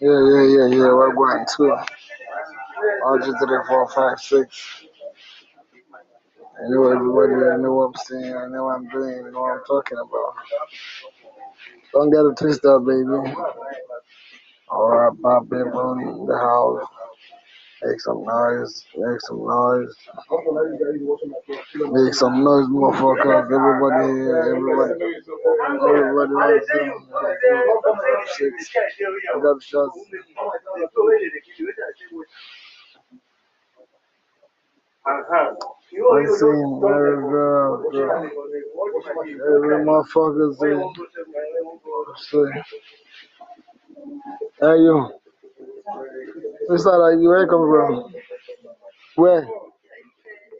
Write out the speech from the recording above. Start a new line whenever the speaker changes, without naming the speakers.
Yeah, yeah, yeah, yeah. We're going to one, two, three, four, five, six. I know everybody. I know what I'm saying. I know what I'm doing. I know what I'm talking about. Don't get it twisted up, baby. All right, pop people in the house. Make some noise. Make some noise.
My.
Make some noise, motherfuckers. Everybody here. Everybody. Everybody wants to. Six. I got shots. I seen every girl, girl. Every motherfuckers in. Say, hey, you. Not like you coming from. Where?